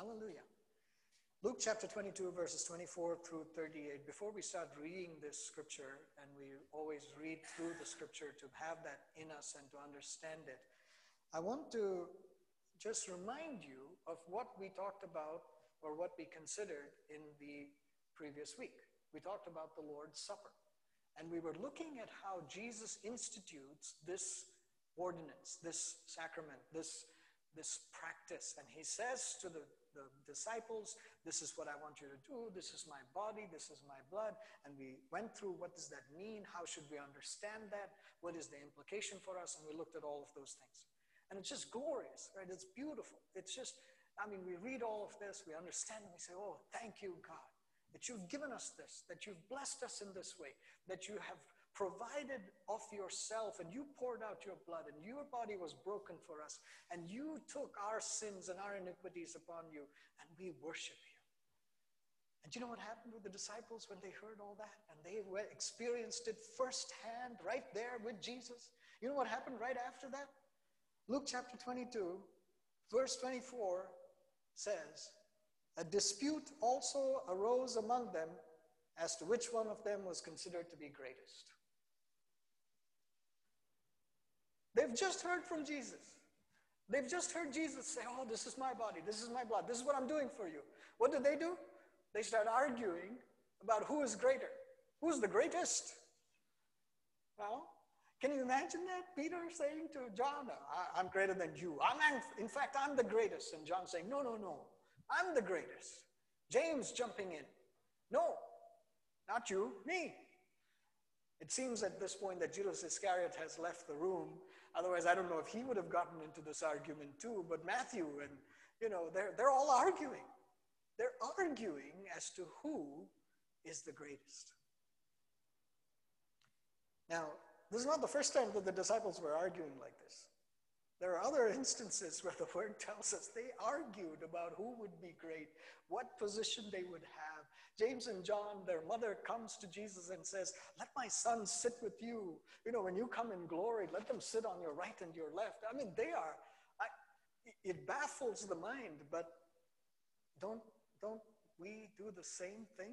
Hallelujah. Luke chapter 22, verses 24 through 38. Before we start reading this scripture, and we always read through the scripture to have that in us and to understand it, I want to just remind you of what we talked about or what we considered in the previous week. We talked about the Lord's Supper. And we were looking at how Jesus institutes this ordinance, this sacrament, this, this practice. And he says to the, the disciples, This is what I want you to do. This is my body. This is my blood. And we went through what does that mean? How should we understand that? What is the implication for us? And we looked at all of those things. And it's just glorious, right? It's beautiful. It's just, I mean, we read all of this, we understand, and we say, oh, thank you, God, that you've given us this, that you've blessed us in this way, that you have provided of yourself and you poured out your blood and your body was broken for us and you took our sins and our iniquities upon you and we worship you. And you know what happened with the disciples when they heard all that and they experienced it firsthand right there with Jesus? You know what happened right after that? Luke chapter 22, verse 24 says, A dispute also arose among them as to which one of them was considered to be greatest. They've just heard from Jesus. They've just heard Jesus say, Oh, this is my body, this is my blood, this is what I'm doing for you. What do they do? They start arguing about who is greater, who's the greatest. Well, can you imagine that? Peter saying to John, I, am greater than you. I'm, in fact, I'm the greatest. And John saying, No, no, no, I'm the greatest. James jumping in, No, not you, me. It seems at this point that Judas Iscariot has left the room. Otherwise, I don't know if he would have gotten into this argument too. But Matthew and, you know, they're, they're all arguing. They're arguing as to who is the greatest. Now, this is not the first time that the disciples were arguing like this. There are other instances where the word tells us they argued about who would be great, what position they would have. James and John, their mother comes to Jesus and says, Let my son sit with you. You know, when you come in glory, let them sit on your right and your left. I mean, they are, I, it baffles the mind, but don't, don't we do the same thing?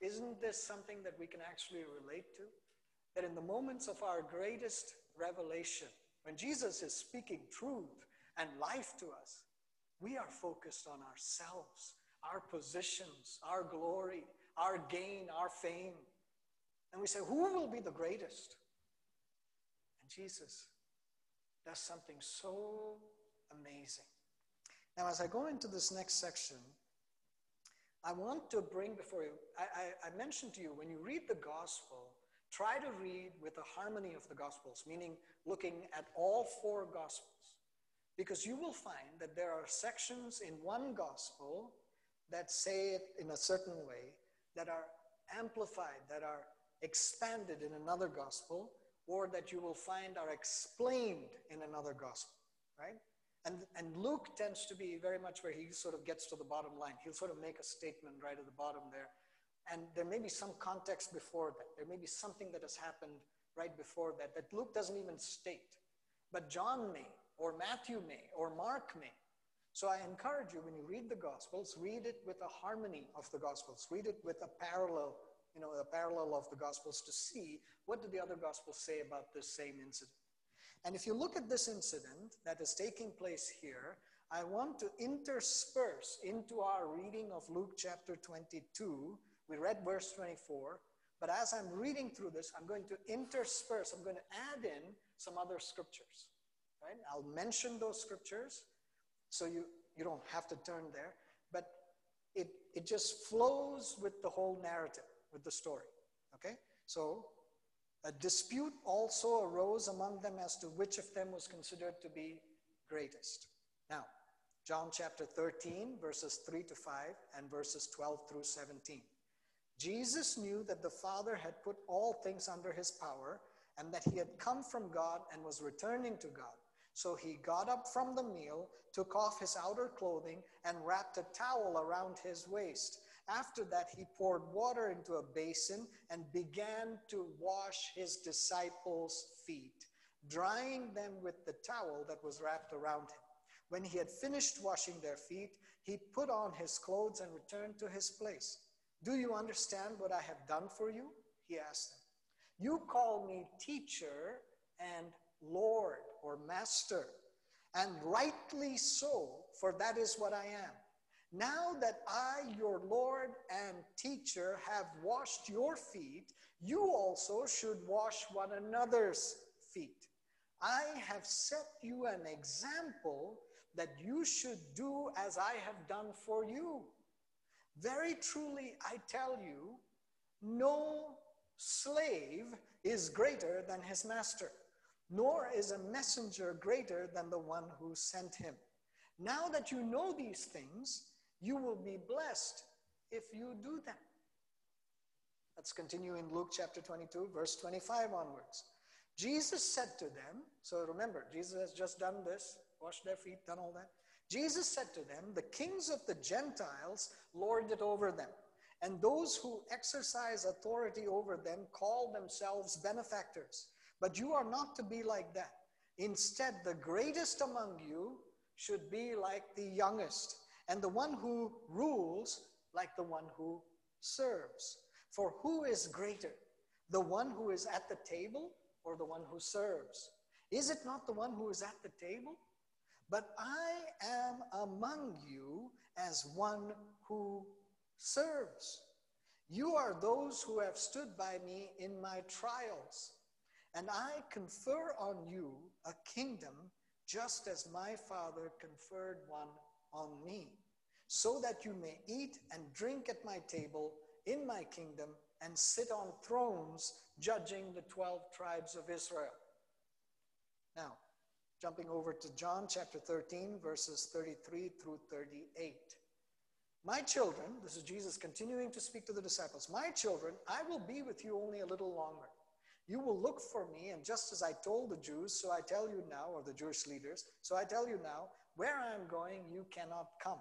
Isn't this something that we can actually relate to? that in the moments of our greatest revelation, when Jesus is speaking truth and life to us, we are focused on ourselves, our positions, our glory, our gain, our fame. And we say, Who will be the greatest? And Jesus does something so amazing. Now, as I go into this next section, I want to bring before you, I, I, I mentioned to you, when you read the gospel, try to read with the harmony of the Gospels, meaning looking at all four Gospels, because you will find that there are sections in one Gospel that say it in a certain way, that are amplified, that are expanded in another Gospel, or that you will find are explained in another Gospel, right? And, and Luke tends to be very much where he sort of gets to the bottom line. He'll sort of make a statement right at the bottom there and there may be some context before that. There may be something that has happened right before that that Luke doesn't even state. But John may, or Matthew may, or Mark may. So I encourage you when you read the Gospels, read it with a harmony of the Gospels. Read it with a parallel, you know, a parallel of the Gospels to see what do the other Gospels say about this same incident. And if you look at this incident that is taking place here, I want to intersperse into our reading of Luke chapter 22 we read verse 24, but as I'm reading through this, I'm going to intersperse, I'm going to add in some other scriptures. Right? I'll mention those scriptures so you, you don't have to turn there, but it, it just flows with the whole narrative, with the story. Okay? So a dispute also arose among them as to which of them was considered to be greatest. Now, John chapter 13, verses 3 to 5, and verses 12 through 17. Jesus knew that the Father had put all things under his power and that he had come from God and was returning to God. So he got up from the meal, took off his outer clothing, and wrapped a towel around his waist. After that, he poured water into a basin and began to wash his disciples' feet, drying them with the towel that was wrapped around him. When he had finished washing their feet, he put on his clothes and returned to his place. Do you understand what I have done for you? He asked them. You call me teacher and Lord or master, and rightly so, for that is what I am. Now that I, your Lord and teacher, have washed your feet, you also should wash one another's feet. I have set you an example that you should do as I have done for you. Very truly, I tell you, no slave is greater than his master, nor is a messenger greater than the one who sent him. Now that you know these things, you will be blessed if you do them. Let's continue in Luke chapter 22, verse 25 onwards. Jesus said to them, so remember, Jesus has just done this, washed their feet, done all that. Jesus said to them, The kings of the Gentiles lord it over them, and those who exercise authority over them call themselves benefactors. But you are not to be like that. Instead, the greatest among you should be like the youngest, and the one who rules like the one who serves. For who is greater, the one who is at the table or the one who serves? Is it not the one who is at the table? But I am among you as one who serves. You are those who have stood by me in my trials, and I confer on you a kingdom just as my Father conferred one on me, so that you may eat and drink at my table in my kingdom and sit on thrones judging the 12 tribes of Israel. Now, jumping over to John chapter 13, verses 33 through 38. My children, this is Jesus continuing to speak to the disciples, my children, I will be with you only a little longer. You will look for me, and just as I told the Jews, so I tell you now, or the Jewish leaders, so I tell you now, where I am going, you cannot come.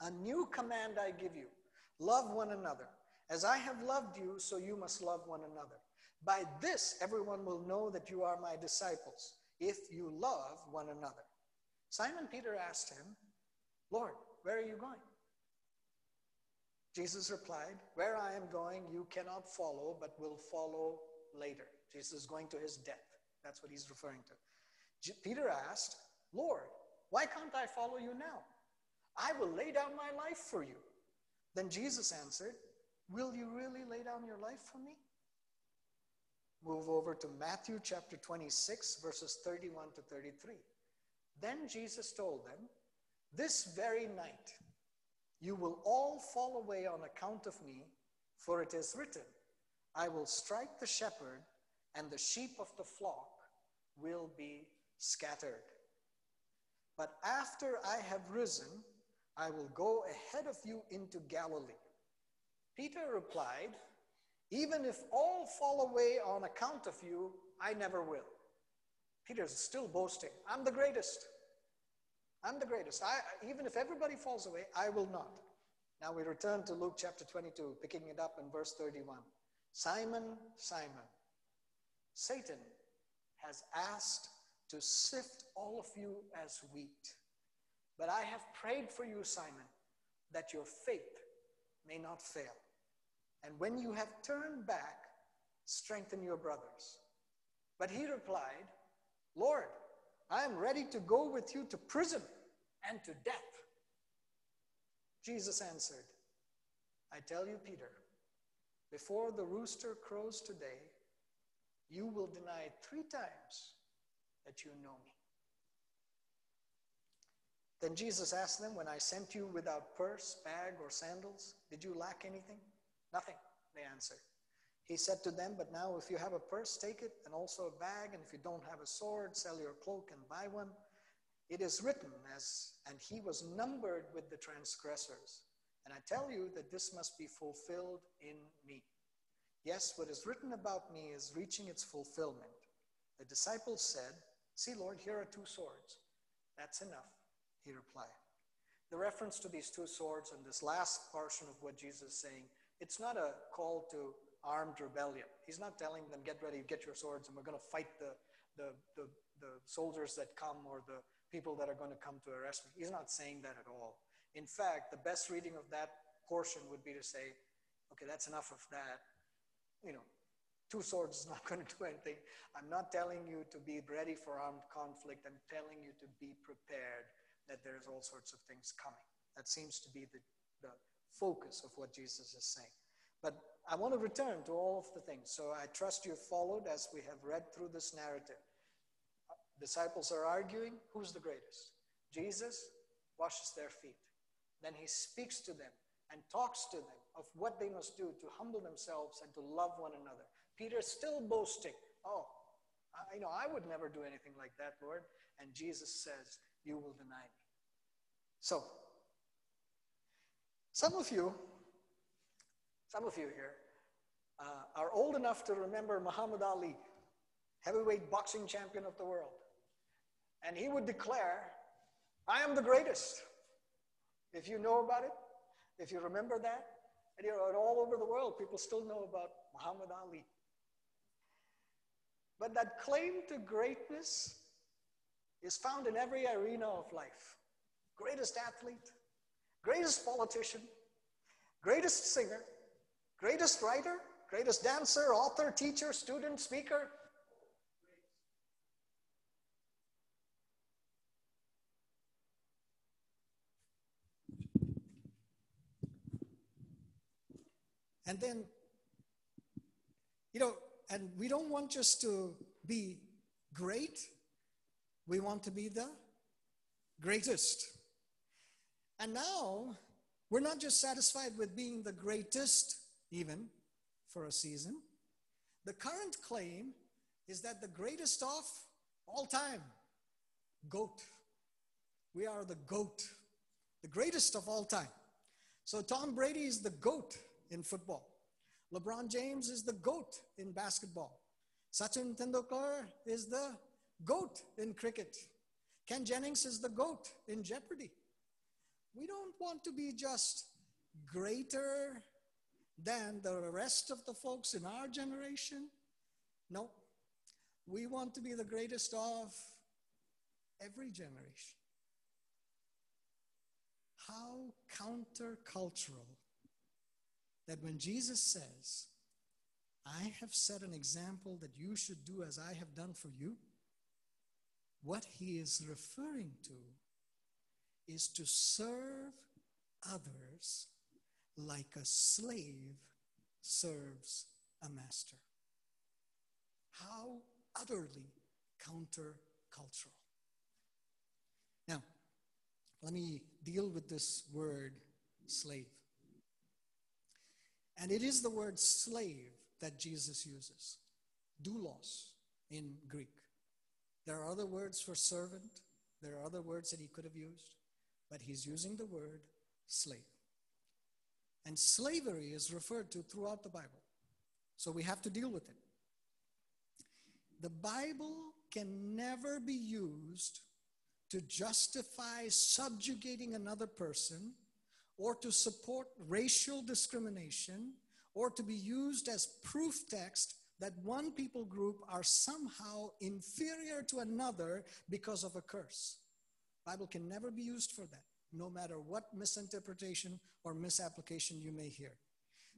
A new command I give you love one another. As I have loved you, so you must love one another. By this, everyone will know that you are my disciples, if you love one another. Simon Peter asked him, Lord, where are you going? Jesus replied, Where I am going, you cannot follow, but will follow later. Jesus is going to his death. That's what he's referring to. Peter asked, Lord, why can't I follow you now? I will lay down my life for you. Then Jesus answered, Will you really lay down your life for me? Move over to Matthew chapter 26, verses 31 to 33. Then Jesus told them, This very night you will all fall away on account of me, for it is written, I will strike the shepherd, and the sheep of the flock will be scattered. But after I have risen, I will go ahead of you into Galilee. Peter replied, Even if all fall away on account of you, I never will. Peter's still boasting, I'm the greatest. I'm the greatest. I, even if everybody falls away, I will not. Now we return to Luke chapter 22, picking it up in verse 31. Simon, Simon, Satan has asked to sift all of you as wheat. But I have prayed for you, Simon, that your faith may not fail. And when you have turned back, strengthen your brothers. But he replied, Lord, I am ready to go with you to prison and to death. Jesus answered, I tell you, Peter, before the rooster crows today, you will deny three times that you know me. Then Jesus asked them, When I sent you without purse, bag, or sandals, did you lack anything? Nothing, they answered. He said to them, But now if you have a purse, take it, and also a bag, and if you don't have a sword, sell your cloak and buy one. It is written, as, and he was numbered with the transgressors. And I tell you that this must be fulfilled in me. Yes, what is written about me is reaching its fulfillment. The disciples said, See, Lord, here are two swords. That's enough, he replied. The reference to these two swords and this last portion of what Jesus is saying it's not a call to armed rebellion. He's not telling them, get ready, get your swords, and we're going to fight the, the, the, the soldiers that come or the, people that are going to come to arrest me. He's not saying that at all. In fact, the best reading of that portion would be to say, okay, that's enough of that. You know, two swords is not going to do anything. I'm not telling you to be ready for armed conflict. I'm telling you to be prepared that there's all sorts of things coming. That seems to be the, the focus of what Jesus is saying. But I want to return to all of the things. So I trust you've followed as we have read through this narrative. Disciples are arguing who's the greatest? Jesus washes their feet. Then he speaks to them and talks to them of what they must do to humble themselves and to love one another. Peter's still boasting, Oh, I, you know, I would never do anything like that, Lord. And Jesus says, You will deny me. So, some of you, some of you here, uh, are old enough to remember Muhammad Ali, heavyweight boxing champion of the world. And he would declare, I am the greatest. If you know about it, if you remember that, and you know, all over the world, people still know about Muhammad Ali. But that claim to greatness is found in every arena of life. Greatest athlete, greatest politician, greatest singer, greatest writer, greatest dancer, author, teacher, student, speaker. And then, you know, and we don't want just to be great, we want to be the greatest. And now we're not just satisfied with being the greatest, even for a season. The current claim is that the greatest of all time, GOAT. We are the GOAT, the greatest of all time. So Tom Brady is the GOAT in football. LeBron James is the GOAT in basketball. Sachin Tendulkar is the GOAT in cricket. Ken Jennings is the GOAT in Jeopardy. We don't want to be just greater than the rest of the folks in our generation. No, we want to be the greatest of every generation. How countercultural that when Jesus says, I have set an example that you should do as I have done for you, what he is referring to is to serve others like a slave serves a master. How utterly countercultural. Now, let me deal with this word slave. And it is the word slave that Jesus uses, doulos in Greek. There are other words for servant, there are other words that he could have used, but he's using the word slave. And slavery is referred to throughout the Bible. So we have to deal with it. The Bible can never be used to justify subjugating another person or to support racial discrimination or to be used as proof text that one people group are somehow inferior to another because of a curse. Bible can never be used for that, no matter what misinterpretation or misapplication you may hear.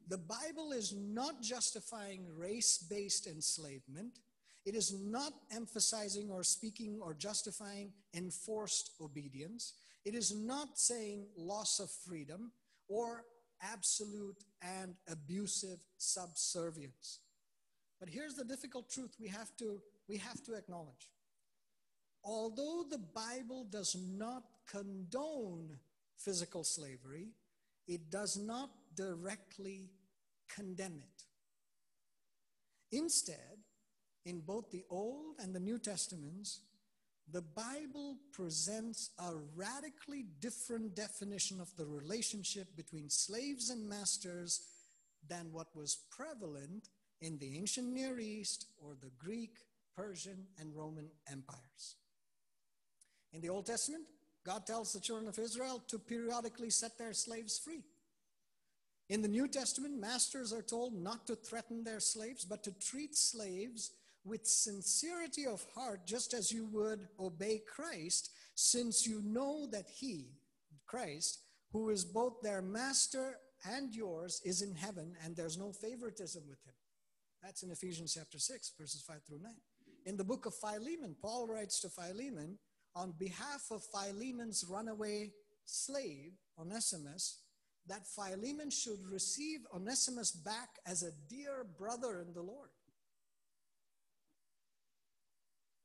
The Bible is not justifying race-based enslavement. It is not emphasizing or speaking or justifying enforced obedience. It is not saying loss of freedom or absolute and abusive subservience. But here's the difficult truth we have to, we have to acknowledge. Although the Bible does not condone physical slavery, it does not directly condemn it. Instead, in both the Old and the New Testaments, the Bible presents a radically different definition of the relationship between slaves and masters than what was prevalent in the ancient Near East or the Greek, Persian, and Roman empires. In the Old Testament, God tells the children of Israel to periodically set their slaves free. In the New Testament, masters are told not to threaten their slaves, but to treat slaves with sincerity of heart, just as you would obey Christ, since you know that he, Christ, who is both their master and yours, is in heaven, and there's no favoritism with him. That's in Ephesians chapter 6, verses 5 through 9. In the book of Philemon, Paul writes to Philemon on behalf of Philemon's runaway slave, Onesimus, that Philemon should receive Onesimus back as a dear brother in the Lord.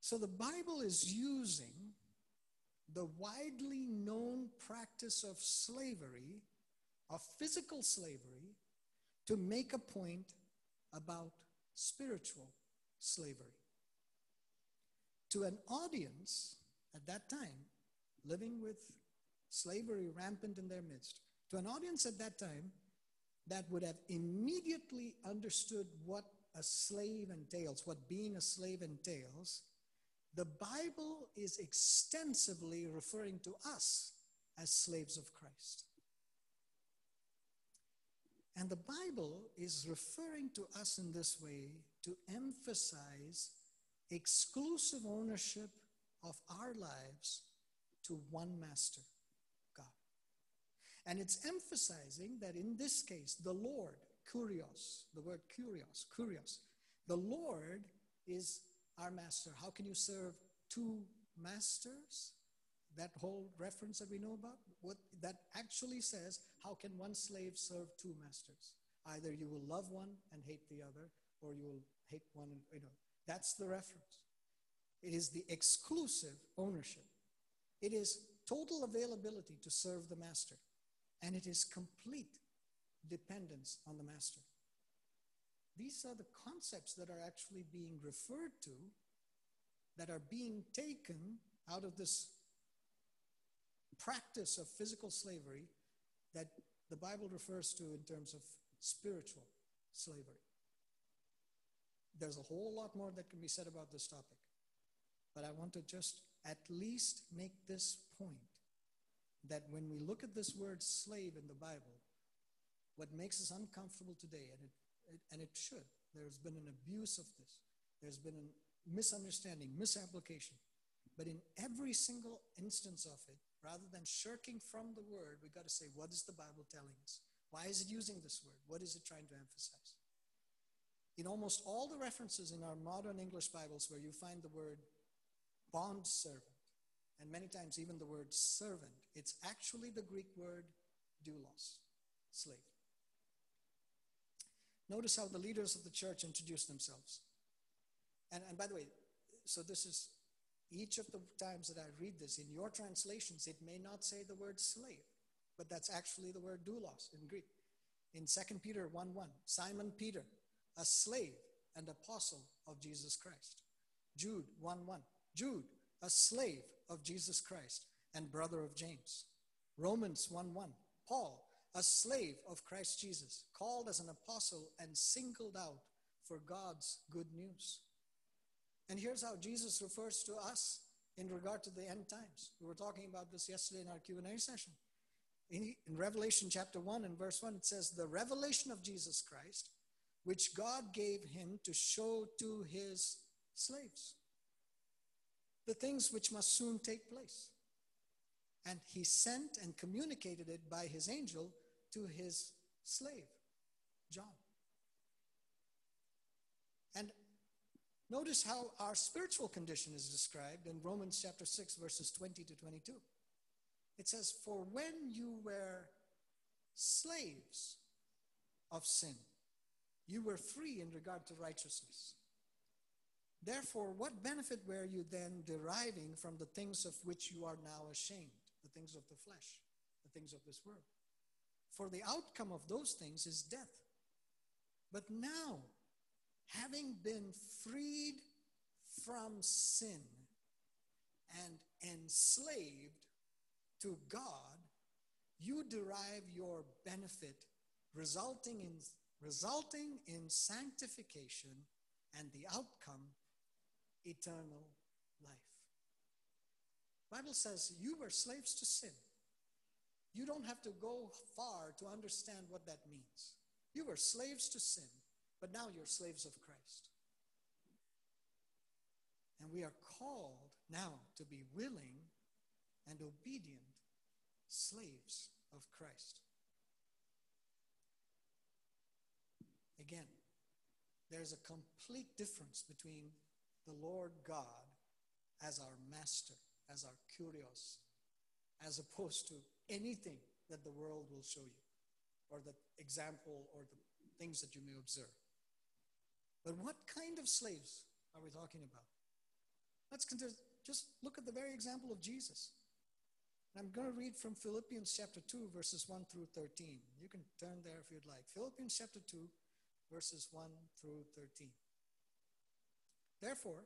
So the Bible is using the widely known practice of slavery, of physical slavery, to make a point about spiritual slavery. To an audience at that time living with slavery rampant in their midst, to an audience at that time that would have immediately understood what a slave entails, what being a slave entails, the Bible is extensively referring to us as slaves of Christ. And the Bible is referring to us in this way to emphasize exclusive ownership of our lives to one master, God. And it's emphasizing that in this case, the Lord, kurios, the word kurios, kurios, the Lord is our master. How can you serve two masters? That whole reference that we know about, what that actually says, how can one slave serve two masters? Either you will love one and hate the other, or you will hate one and you know. That's the reference. It is the exclusive ownership. It is total availability to serve the master, and it is complete dependence on the master. These are the concepts that are actually being referred to, that are being taken out of this practice of physical slavery that the Bible refers to in terms of spiritual slavery. There's a whole lot more that can be said about this topic, but I want to just at least make this point that when we look at this word slave in the Bible, what makes us uncomfortable today, and it and it should. There's been an abuse of this. There's been a misunderstanding, misapplication. But in every single instance of it, rather than shirking from the word, we got to say, what is the Bible telling us? Why is it using this word? What is it trying to emphasize? In almost all the references in our modern English Bibles where you find the word bond servant, and many times even the word servant, it's actually the Greek word doulos, slave. Notice how the leaders of the church introduce themselves. And, and by the way, so this is each of the times that I read this, in your translations, it may not say the word slave, but that's actually the word doulos in Greek. In 2 Peter 1 1, Simon Peter, a slave and apostle of Jesus Christ. Jude 1 1, Jude, a slave of Jesus Christ and brother of James. Romans 1 1, Paul, a slave of Christ Jesus, called as an apostle and singled out for God's good news. And here's how Jesus refers to us in regard to the end times. We were talking about this yesterday in our Q&A session. In, in Revelation chapter 1 and verse 1, it says, The revelation of Jesus Christ, which God gave him to show to his slaves the things which must soon take place and he sent and communicated it by his angel to his slave, John. And notice how our spiritual condition is described in Romans chapter 6, verses 20 to 22. It says, For when you were slaves of sin, you were free in regard to righteousness. Therefore, what benefit were you then deriving from the things of which you are now ashamed? The things of the flesh, the things of this world. For the outcome of those things is death. But now, having been freed from sin and enslaved to God, you derive your benefit resulting in, resulting in sanctification and the outcome eternal Bible says you were slaves to sin. You don't have to go far to understand what that means. You were slaves to sin, but now you're slaves of Christ. And we are called now to be willing and obedient slaves of Christ. Again, there's a complete difference between the Lord God as our master, as our kurios, as opposed to anything that the world will show you, or the example or the things that you may observe. But what kind of slaves are we talking about? Let's consider, just look at the very example of Jesus. I'm going to read from Philippians chapter 2, verses 1 through 13. You can turn there if you'd like. Philippians chapter 2, verses 1 through 13. Therefore,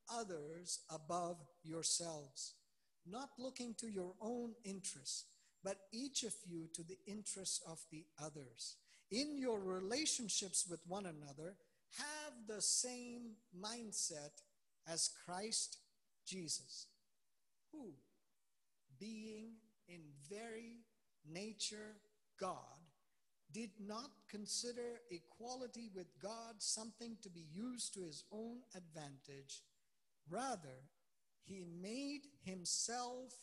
others above yourselves, not looking to your own interests, but each of you to the interests of the others. In your relationships with one another, have the same mindset as Christ Jesus, who, being in very nature God, did not consider equality with God something to be used to his own advantage. Rather, he made himself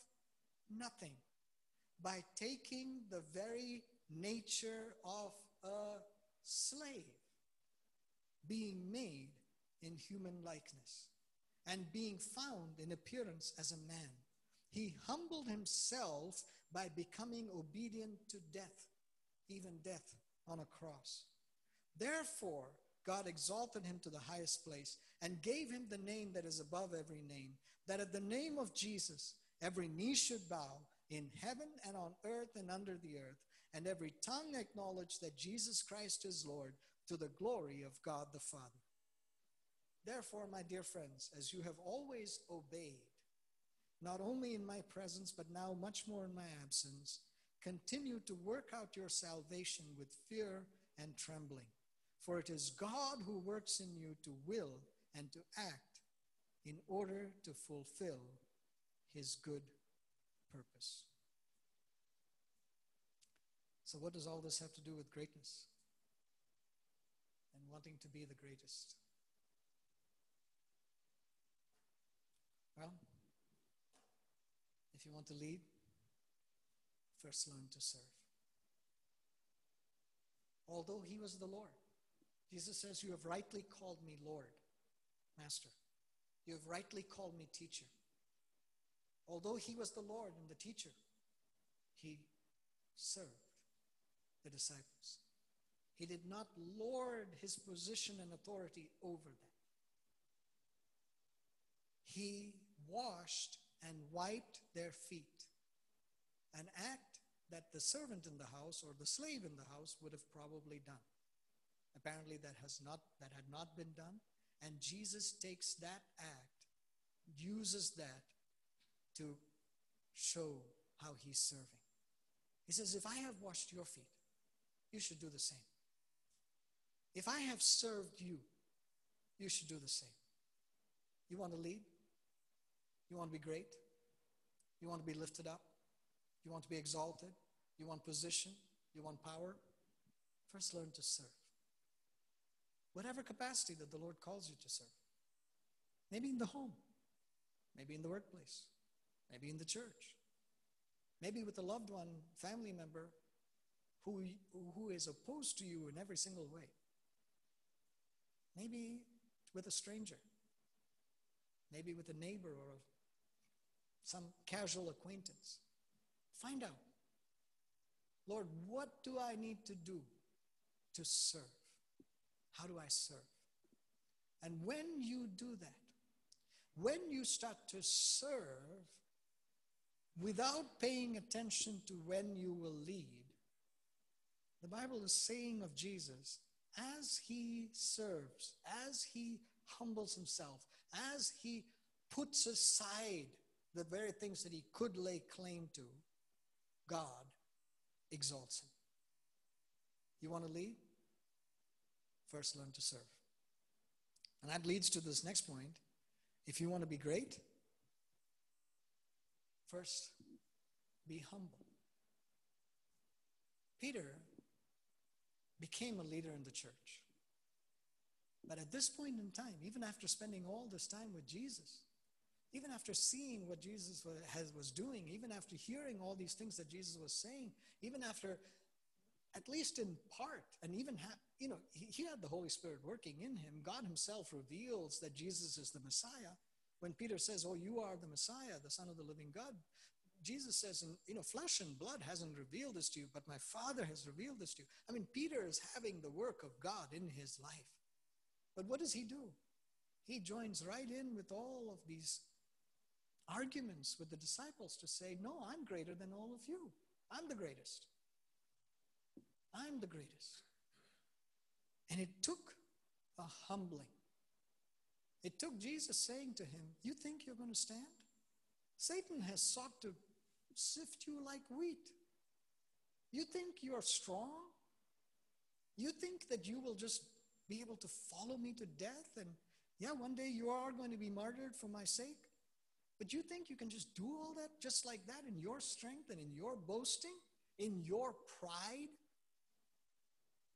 nothing by taking the very nature of a slave, being made in human likeness, and being found in appearance as a man. He humbled himself by becoming obedient to death, even death on a cross. Therefore, God exalted him to the highest place and gave him the name that is above every name, that at the name of Jesus every knee should bow in heaven and on earth and under the earth, and every tongue acknowledge that Jesus Christ is Lord to the glory of God the Father. Therefore, my dear friends, as you have always obeyed, not only in my presence, but now much more in my absence, continue to work out your salvation with fear and trembling. For it is God who works in you to will and to act in order to fulfill his good purpose. So, what does all this have to do with greatness and wanting to be the greatest? Well, if you want to lead, first learn to serve. Although he was the Lord, Jesus says, You have rightly called me Lord, Master. You have rightly called me teacher. Although he was the Lord and the teacher, he served the disciples. He did not lord his position and authority over them. He washed and wiped their feet, an act that the servant in the house or the slave in the house would have probably done. Apparently, that has not that had not been done, and Jesus takes that act, uses that to show how he's serving. He says, If I have washed your feet, you should do the same. If I have served you, you should do the same. You want to lead? You want to be great? You want to be lifted up? You want to be exalted? You want position? You want power? First, learn to serve. Whatever capacity that the Lord calls you to serve. Maybe in the home, maybe in the workplace, maybe in the church, maybe with a loved one, family member who, who is opposed to you in every single way. Maybe with a stranger, maybe with a neighbor or some casual acquaintance. Find out, Lord, what do I need to do to serve? How do I serve? And when you do that, when you start to serve without paying attention to when you will lead, the Bible is saying of Jesus, as he serves, as he humbles himself, as he puts aside the very things that he could lay claim to, God exalts him. You want to lead? First, learn to serve. And that leads to this next point. If you want to be great, first, be humble. Peter became a leader in the church. But at this point in time, even after spending all this time with Jesus, even after seeing what Jesus was doing, even after hearing all these things that Jesus was saying, even after, at least in part, and even, ha- you know, he, he had the Holy Spirit working in him. God himself reveals that Jesus is the Messiah. When Peter says, Oh, you are the Messiah, the Son of the living God, Jesus says, and, you know, flesh and blood hasn't revealed this to you, but my Father has revealed this to you. I mean, Peter is having the work of God in his life. But what does he do? He joins right in with all of these arguments with the disciples to say, No, I'm greater than all of you. I'm the greatest. I'm the greatest. And it took a humbling. It took Jesus saying to him, You think you're going to stand? Satan has sought to sift you like wheat. You think you're strong? You think that you will just be able to follow me to death? And yeah, one day you are going to be martyred for my sake. But you think you can just do all that just like that in your strength and in your boasting, in your pride?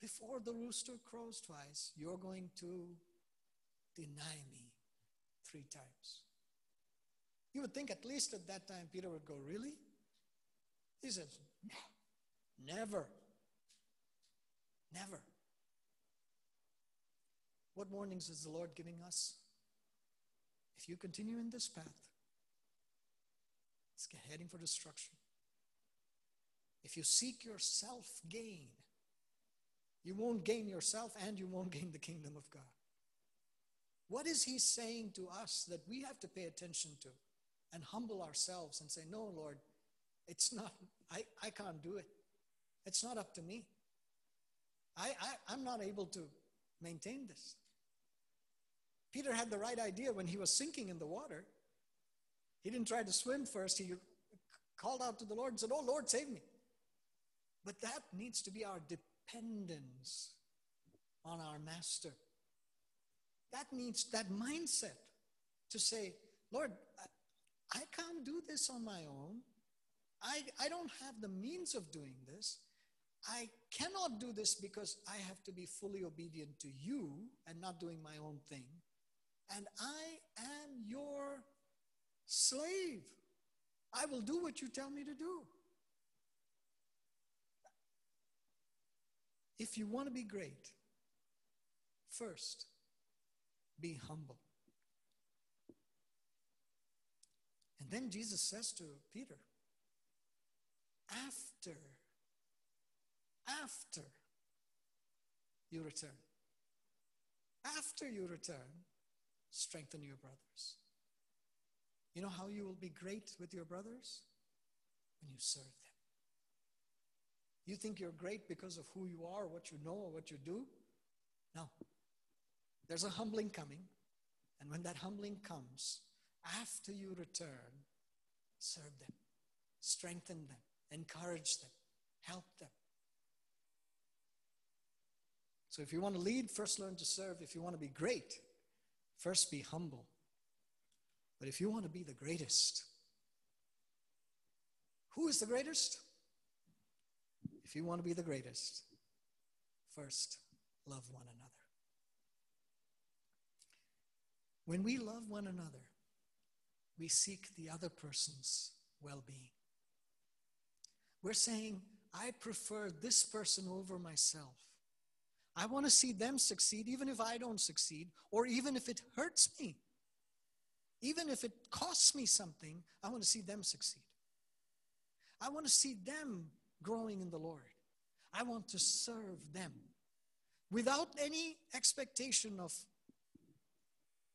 Before the rooster crows twice, you're going to deny me three times. You would think at least at that time Peter would go, Really? He says, No, never. Never. What warnings is the Lord giving us? If you continue in this path, it's heading for destruction. If you seek your self gain, you won't gain yourself and you won't gain the kingdom of God. What is he saying to us that we have to pay attention to and humble ourselves and say, No, Lord, it's not, I, I can't do it. It's not up to me. I, I, I'm not able to maintain this. Peter had the right idea when he was sinking in the water. He didn't try to swim first. He called out to the Lord and said, Oh, Lord, save me. But that needs to be our dependence on our master. That means that mindset to say, Lord, I, I can't do this on my own. I, I don't have the means of doing this. I cannot do this because I have to be fully obedient to you and not doing my own thing. And I am your slave. I will do what you tell me to do. If you want to be great, first, be humble. And then Jesus says to Peter, after, after you return, after you return, strengthen your brothers. You know how you will be great with your brothers? When you serve them. You think you're great because of who you are, what you know, or what you do? No. There's a humbling coming. And when that humbling comes, after you return, serve them, strengthen them, encourage them, help them. So if you want to lead, first learn to serve. If you want to be great, first be humble. But if you want to be the greatest, who is the greatest? If you want to be the greatest, first love one another. When we love one another, we seek the other person's well being. We're saying, I prefer this person over myself. I want to see them succeed, even if I don't succeed, or even if it hurts me. Even if it costs me something, I want to see them succeed. I want to see them growing in the Lord. I want to serve them without any expectation of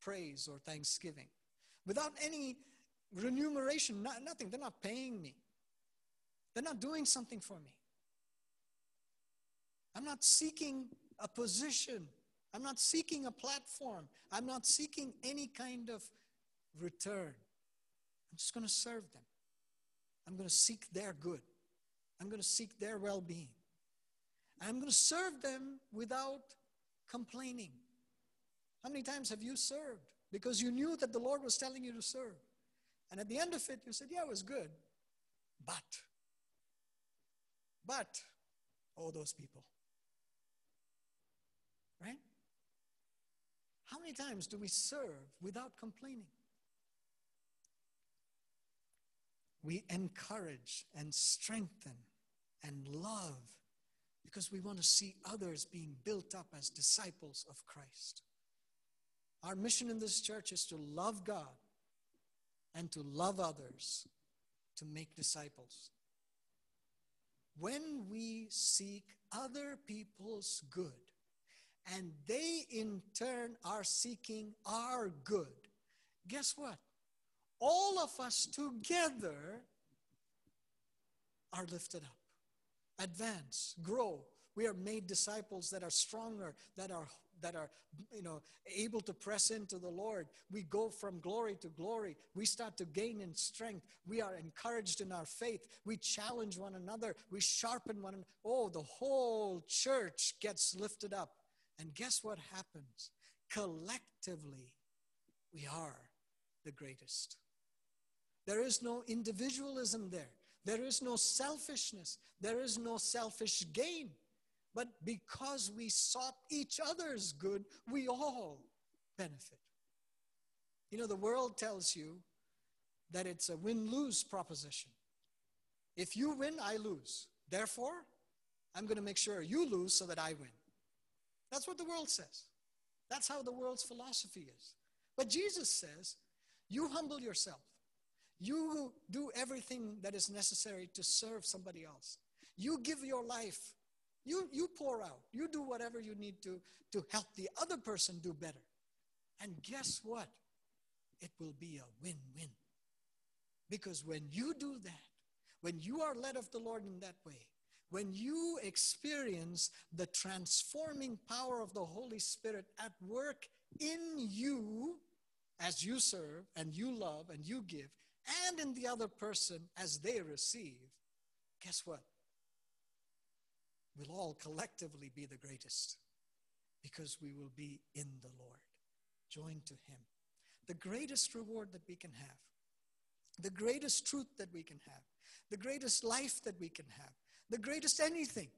praise or thanksgiving, without any remuneration, not, nothing. They're not paying me, they're not doing something for me. I'm not seeking a position, I'm not seeking a platform, I'm not seeking any kind of return. I'm just going to serve them. I'm going to seek their good. I'm going to seek their well being. I'm going to serve them without complaining. How many times have you served because you knew that the Lord was telling you to serve? And at the end of it, you said, Yeah, it was good. But, but, oh, those people. Right? How many times do we serve without complaining? We encourage and strengthen and love because we want to see others being built up as disciples of Christ. Our mission in this church is to love God and to love others to make disciples. When we seek other people's good, and they in turn are seeking our good, guess what? All of us together are lifted up, advance, grow. We are made disciples that are stronger, that are that are you know able to press into the lord. We go from glory to glory. We start to gain in strength. We are encouraged in our faith. We challenge one another. We sharpen one another oh the whole church gets lifted up. And guess what happens? Collectively we are the greatest there is no individualism there there is no selfishness there is no selfish gain but because we sought each other's good, we all benefit. You know, the world tells you that it's a win lose proposition. If you win, I lose. Therefore, I'm going to make sure you lose so that I win. That's what the world says. That's how the world's philosophy is. But Jesus says, you humble yourself. You do everything that is necessary to serve somebody else. You give your life you, you pour out. You do whatever you need to to help the other person do better. And guess what? It will be a win win. Because when you do that, when you are led of the Lord in that way, when you experience the transforming power of the Holy Spirit at work in you as you serve and you love and you give, and in the other person as they receive, guess what? we'll all collectively be the greatest because we will be in the Lord, joined to Him. The greatest reward that we can have, the greatest truth that we can have, the greatest life that we can have, the greatest anything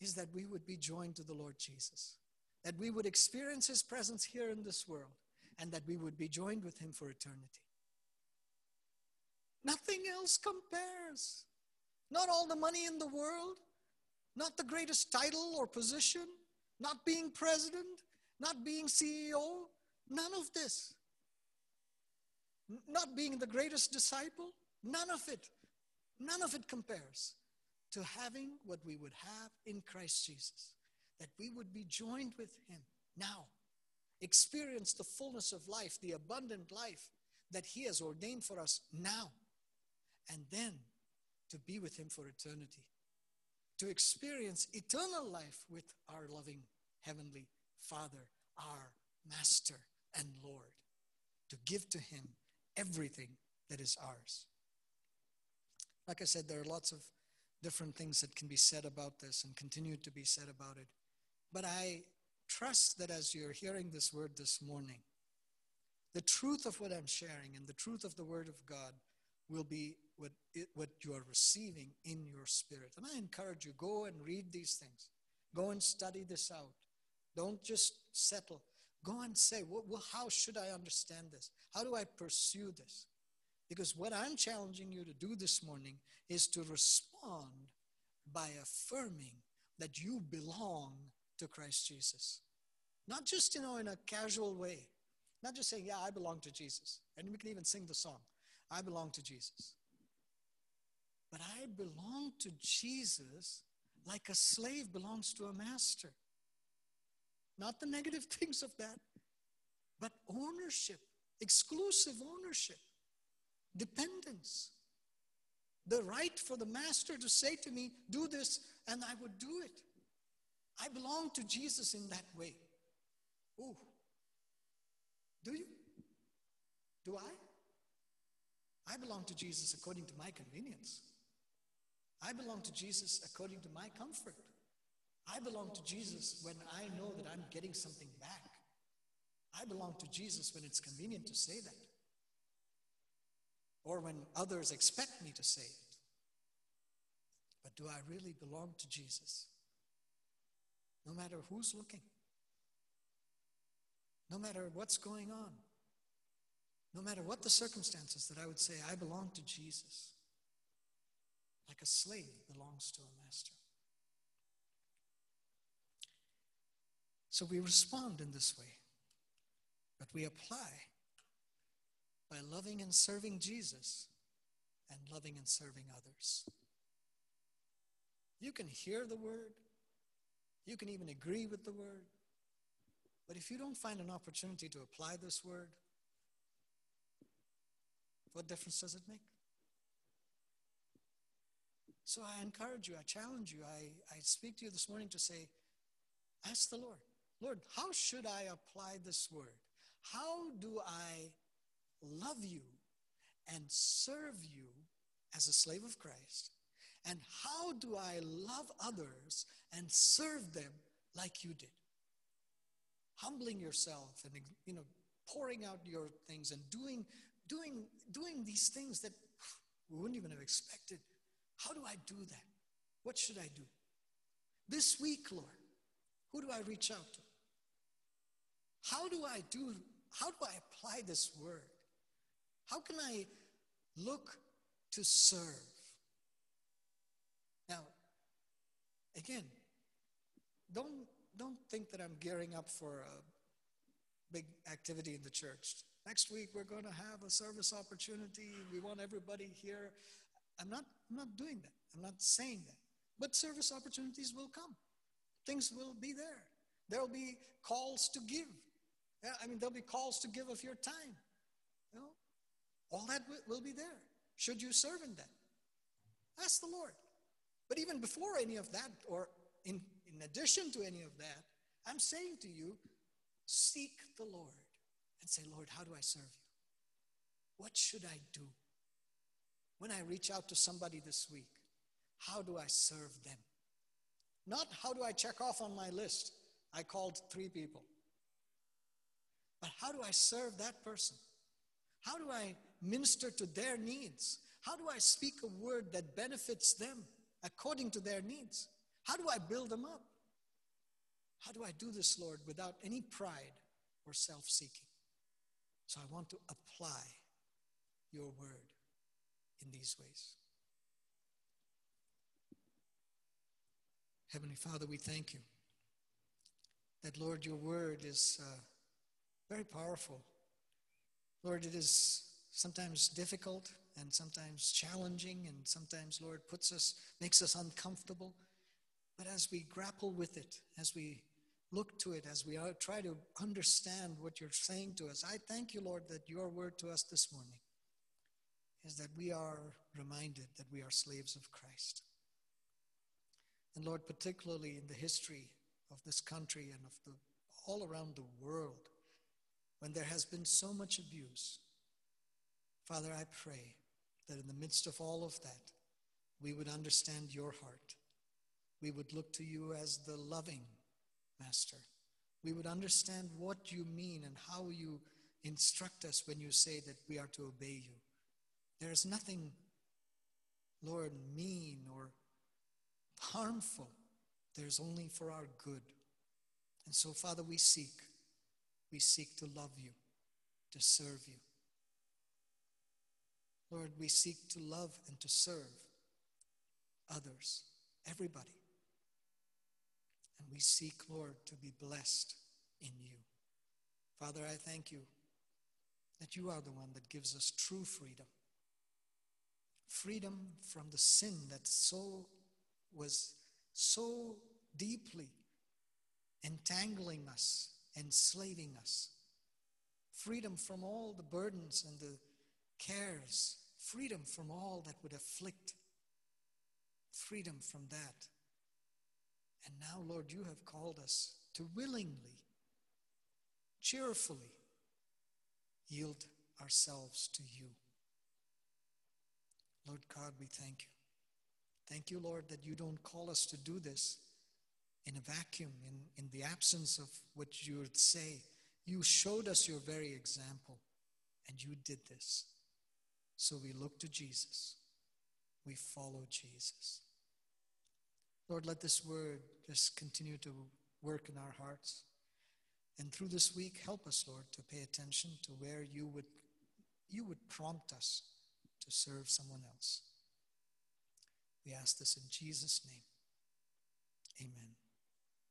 is that we would be joined to the Lord Jesus, that we would experience His presence here in this world, and that we would be joined with Him for eternity. Nothing else compares. Not all the money in the world, not the greatest title or position, not being president, not being CEO, none of this. Not being the greatest disciple, none of it. None of it compares to having what we would have in Christ Jesus, that we would be joined with Him now, experience the fullness of life, the abundant life that He has ordained for us now, and then to be with Him for eternity to experience eternal life with our loving Heavenly Father, our Master and Lord, to give to Him everything that is ours. Like I said, there are lots of different things that can be said about this and continue to be said about it. But I trust that as you're hearing this word this morning, the truth of what I'm sharing and the truth of the word of God will be what, it, what you are receiving in your spirit. And I encourage you, go and read these things. Go and study this out. Don't just settle. Go and say, well, well, how should I understand this? How do I pursue this? Because what I'm challenging you to do this morning is to respond by affirming that you belong to Christ Jesus. Not just, you know, in a casual way. Not just saying, yeah, I belong to Jesus. And we can even sing the song. I belong to Jesus. But I belong to Jesus like a slave belongs to a master. Not the negative things of that, but ownership, exclusive ownership, dependence. The right for the master to say to me, Do this, and I would do it. I belong to Jesus in that way. Oh, do you? Do I? I belong to Jesus according to my convenience. I belong to Jesus according to my comfort. I belong to Jesus when I know that I'm getting something back. I belong to Jesus when it's convenient to say that, or when others expect me to say it. But do I really belong to Jesus? No matter who's looking, no matter what's going on, no matter what the circumstances, that I would say, I belong to Jesus, like a slave belongs to a master. So we respond in this way, but we apply by loving and serving Jesus and loving and serving others. You can hear the word, you can even agree with the word, but if you don't find an opportunity to apply this word, what difference does it make? So I encourage you, I challenge you, I, I speak to you this morning to say, ask the Lord, Lord, how should I apply this word? How do I love you and serve you as a slave of Christ? And how do I love others and serve them like you did? Humbling yourself and you know pouring out your things and doing doing doing these things that we wouldn't even have expected. How do I do that? What should I do? This week, Lord, who do I reach out to? How do I do, how do I apply this word? How can I look to serve? Now, again, don't, don't think that I'm gearing up for a big activity in the church. Next week, we're going to have a service opportunity. We want everybody here. I'm not, I'm not doing that. I'm not saying that. But service opportunities will come, things will be there. There will be calls to give. I mean, there'll be calls to give of your time. You know, all that will be there. Should you serve in that? Ask the Lord. But even before any of that, or in, in addition to any of that, I'm saying to you, seek the Lord and say, Lord, how do I serve you? What should I do? When I reach out to somebody this week, how do I serve them? Not how do I check off on my list? I called three people. But how do I serve that person? How do I minister to their needs? How do I speak a word that benefits them according to their needs? How do I build them up? How do I do this, Lord, without any pride or self seeking? So I want to apply your word in these ways. Heavenly Father, we thank you that, Lord, your word is. Uh, very powerful. Lord, it is sometimes difficult and sometimes challenging and sometimes, Lord, puts us, makes us uncomfortable. But as we grapple with it, as we look to it, as we try to understand what you're saying to us, I thank you, Lord, that your word to us this morning is that we are reminded that we are slaves of Christ. And Lord, particularly in the history of this country and of the all around the world, when there has been so much abuse. Father, I pray that in the midst of all of that, we would understand your heart. We would look to you as the loving master. We would understand what you mean and how you instruct us when you say that we are to obey you. There is nothing, Lord, mean or harmful. There's only for our good. And so, Father, we seek we seek to love you, to serve you. Lord, we seek to love and to serve others, everybody. Seek, Lord, to be blessed in you. Father, I thank you that you are the one that gives us true freedom. Freedom from the sin that so was so deeply entangling us enslaving us. Freedom from all the burdens and the cares. Freedom from all that would afflict. Freedom from that. And now, Lord, you have called us to willingly, cheerfully yield ourselves to you. Lord God, we thank you. Thank you, Lord, that you don't call us to do this in a vacuum, in, in the absence of what you would say. You showed us your very example, and you did this. So we look to Jesus. We follow Jesus. Lord, let this word just continue to work in our hearts. And through this week, help us, Lord, to pay attention to where you would, you would prompt us to serve someone else. We ask this in Jesus' name. Amen.